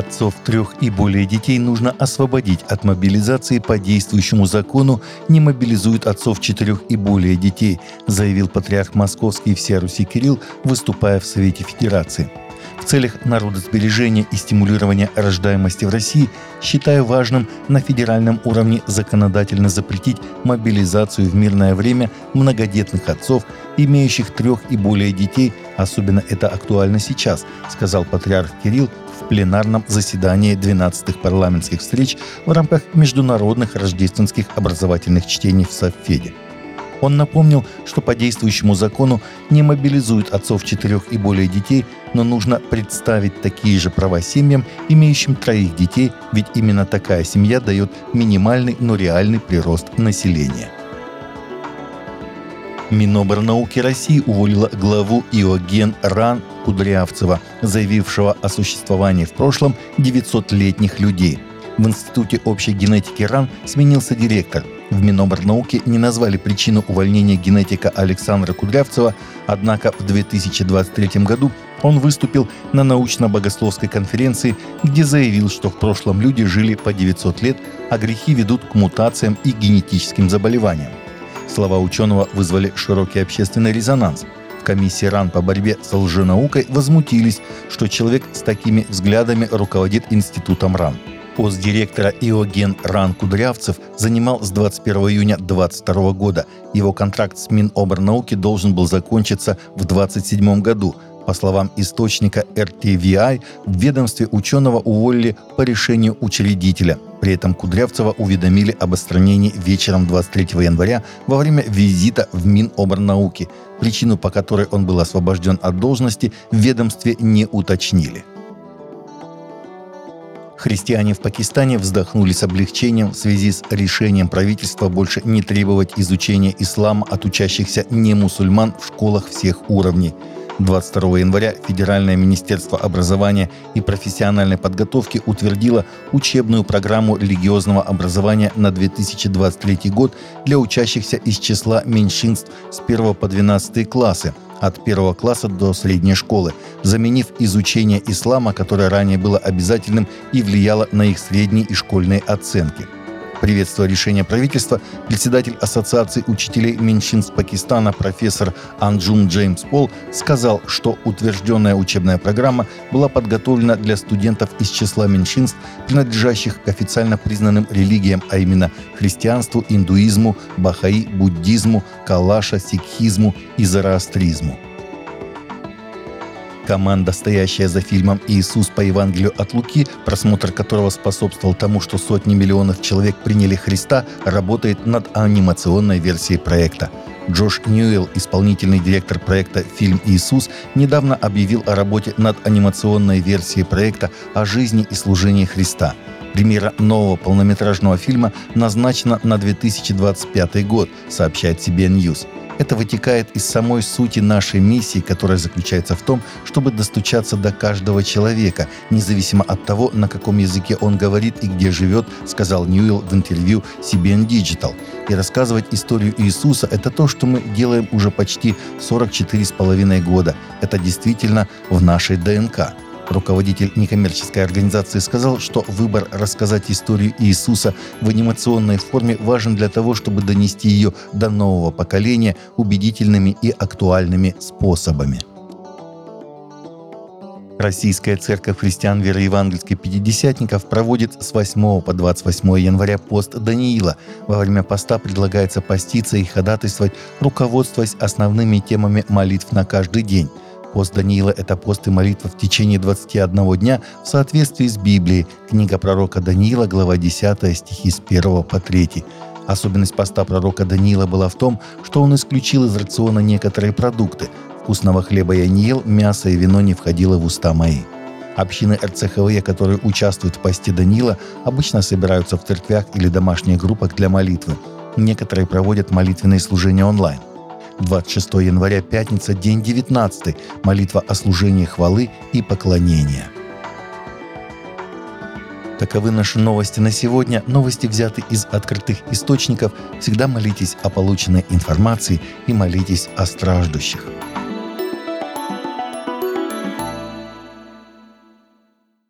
Отцов трех и более детей нужно освободить от мобилизации по действующему закону, не мобилизуют отцов четырех и более детей, заявил патриарх Московский всея Руси Кирилл, выступая в Совете Федерации. В целях народосбережения и стимулирования рождаемости в России считаю важным на федеральном уровне законодательно запретить мобилизацию в мирное время многодетных отцов, имеющих трех и более детей, особенно это актуально сейчас, сказал патриарх Кирилл в пленарном заседании 12-х парламентских встреч в рамках международных рождественских образовательных чтений в Совфеде. Он напомнил, что по действующему закону не мобилизуют отцов четырех и более детей, но нужно представить такие же права семьям, имеющим троих детей, ведь именно такая семья дает минимальный, но реальный прирост населения. Миноборнауки России уволила главу Иоген Ран Кудрявцева, заявившего о существовании в прошлом 900-летних людей. В Институте общей генетики РАН сменился директор – в Миноборнауке не назвали причину увольнения генетика Александра Кудрявцева, однако в 2023 году он выступил на научно-богословской конференции, где заявил, что в прошлом люди жили по 900 лет, а грехи ведут к мутациям и генетическим заболеваниям. Слова ученого вызвали широкий общественный резонанс. В комиссии РАН по борьбе с лженаукой возмутились, что человек с такими взглядами руководит институтом РАН – Пост директора Иоген Ран Кудрявцев занимал с 21 июня 2022 года. Его контракт с Миноборнауки должен был закончиться в 2027 году. По словам источника RTVI, в ведомстве ученого уволили по решению учредителя. При этом Кудрявцева уведомили об отстранении вечером 23 января во время визита в Миноборнауки. Причину, по которой он был освобожден от должности, в ведомстве не уточнили. Христиане в Пакистане вздохнули с облегчением в связи с решением правительства больше не требовать изучения ислама от учащихся не мусульман в школах всех уровней. 22 января Федеральное министерство образования и профессиональной подготовки утвердило учебную программу религиозного образования на 2023 год для учащихся из числа меньшинств с 1 по 12 классы – от первого класса до средней школы, заменив изучение ислама, которое ранее было обязательным и влияло на их средние и школьные оценки – Приветствуя решение правительства, председатель Ассоциации учителей меньшинств Пакистана профессор Анджум Джеймс Пол сказал, что утвержденная учебная программа была подготовлена для студентов из числа меньшинств, принадлежащих к официально признанным религиям, а именно христианству, индуизму, бахаи, буддизму, калаша, сикхизму и зороастризму. Команда, стоящая за фильмом «Иисус по Евангелию от Луки», просмотр которого способствовал тому, что сотни миллионов человек приняли Христа, работает над анимационной версией проекта. Джош Ньюэлл, исполнительный директор проекта «Фильм Иисус», недавно объявил о работе над анимационной версией проекта о жизни и служении Христа. Премьера нового полнометражного фильма назначена на 2025 год, сообщает CBN News. Это вытекает из самой сути нашей миссии, которая заключается в том, чтобы достучаться до каждого человека, независимо от того, на каком языке он говорит и где живет, сказал Ньюэлл в интервью CBN Digital. И рассказывать историю Иисуса – это то, что мы делаем уже почти 44 с половиной года. Это действительно в нашей ДНК. Руководитель некоммерческой организации сказал, что выбор рассказать историю Иисуса в анимационной форме важен для того, чтобы донести ее до нового поколения убедительными и актуальными способами. Российская церковь христиан веры евангельской пятидесятников проводит с 8 по 28 января пост Даниила. Во время поста предлагается поститься и ходатайствовать, руководствуясь основными темами молитв на каждый день. Пост Даниила – это пост и молитва в течение 21 дня в соответствии с Библией. Книга пророка Даниила, глава 10, стихи с 1 по 3. Особенность поста пророка Даниила была в том, что он исключил из рациона некоторые продукты. Вкусного хлеба я не ел, мясо и вино не входило в уста мои. Общины РЦХВЕ, которые участвуют в посте Даниила, обычно собираются в церквях или домашних группах для молитвы. Некоторые проводят молитвенные служения онлайн. 26 января, пятница, день 19, молитва о служении хвалы и поклонения. Таковы наши новости на сегодня. Новости взяты из открытых источников. Всегда молитесь о полученной информации и молитесь о страждущих.